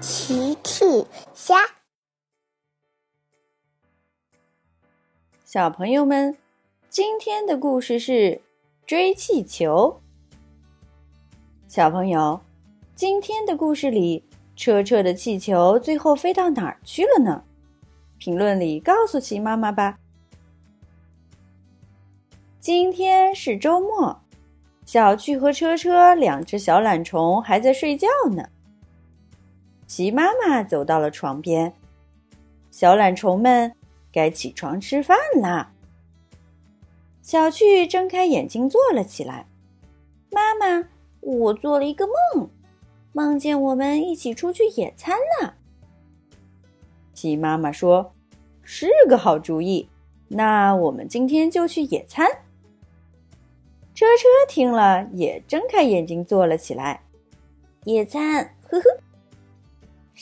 奇趣虾，小朋友们，今天的故事是追气球。小朋友，今天的故事里，车车的气球最后飞到哪儿去了呢？评论里告诉奇妈妈吧。今天是周末，小趣和车车两只小懒虫还在睡觉呢。齐妈妈走到了床边，小懒虫们该起床吃饭啦。小趣睁开眼睛坐了起来。妈妈，我做了一个梦，梦见我们一起出去野餐了。齐妈妈说：“是个好主意，那我们今天就去野餐。”车车听了也睁开眼睛坐了起来。野餐，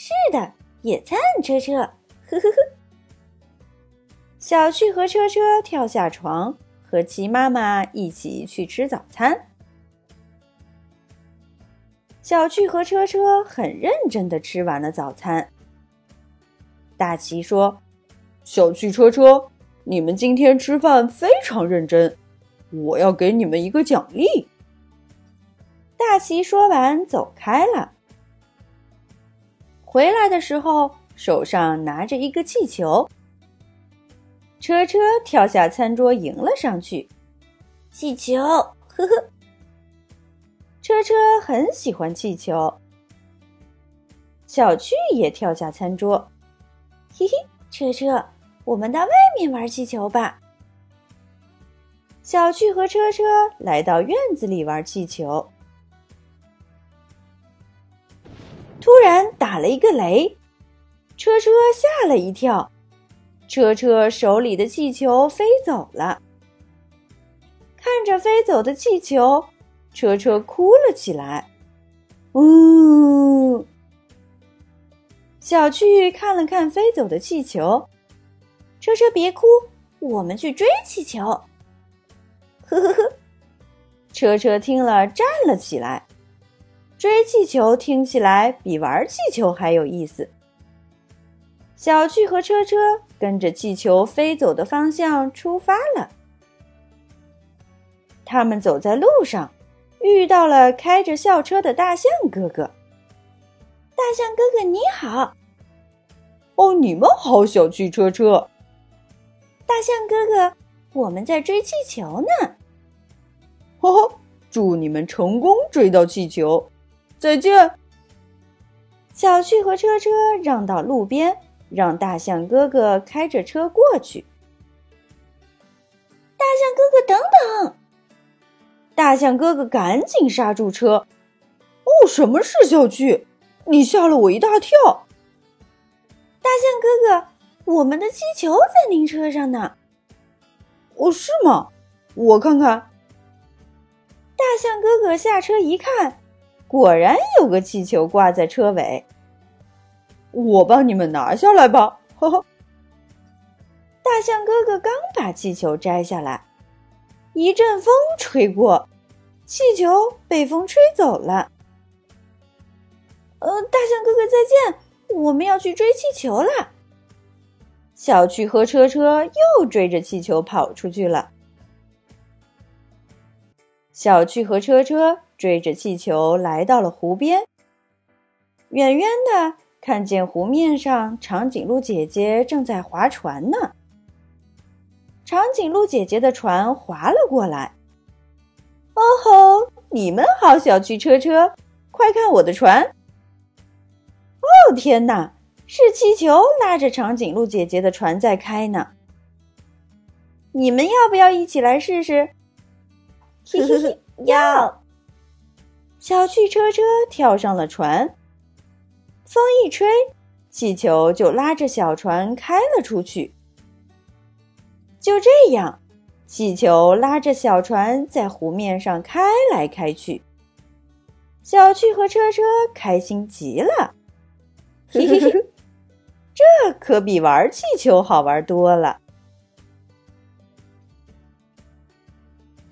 是的，野餐车车，呵呵呵。小趣和车车跳下床，和齐妈妈一起去吃早餐。小趣和车车很认真的吃完了早餐。大齐说：“小趣、车车，你们今天吃饭非常认真，我要给你们一个奖励。”大齐说完走开了。回来的时候，手上拿着一个气球。车车跳下餐桌迎了上去，气球，呵呵。车车很喜欢气球。小趣也跳下餐桌，嘿嘿，车车，我们到外面玩气球吧。小趣和车车来到院子里玩气球。突然打了一个雷，车车吓了一跳，车车手里的气球飞走了。看着飞走的气球，车车哭了起来。呜！小趣看了看飞走的气球，车车别哭，我们去追气球。呵呵呵，车车听了站了起来。追气球听起来比玩气球还有意思。小趣和车车跟着气球飞走的方向出发了。他们走在路上，遇到了开着校车的大象哥哥。大象哥哥你好！哦，你们好，小趣车车。大象哥哥，我们在追气球呢。呵呵，祝你们成功追到气球。再见。小趣和车车让到路边，让大象哥哥开着车过去。大象哥哥，等等！大象哥哥赶紧刹住车。哦，什么事，小趣？你吓了我一大跳。大象哥哥，我们的气球在您车上呢。哦，是吗？我看看。大象哥哥下车一看。果然有个气球挂在车尾，我帮你们拿下来吧。呵呵。大象哥哥刚把气球摘下来，一阵风吹过，气球被风吹走了。呃，大象哥哥再见，我们要去追气球了。小趣和车车又追着气球跑出去了。小趣和车车。追着气球来到了湖边，远远的看见湖面上长颈鹿姐姐正在划船呢。长颈鹿姐姐的船划了过来。哦吼！你们好，小趣车车，快看我的船！哦天哪，是气球拉着长颈鹿姐姐的船在开呢。你们要不要一起来试试？嘿嘿嘿，要。小趣车车跳上了船，风一吹，气球就拉着小船开了出去。就这样，气球拉着小船在湖面上开来开去。小趣和车车开心极了，嘿嘿嘿，这可比玩气球好玩多了。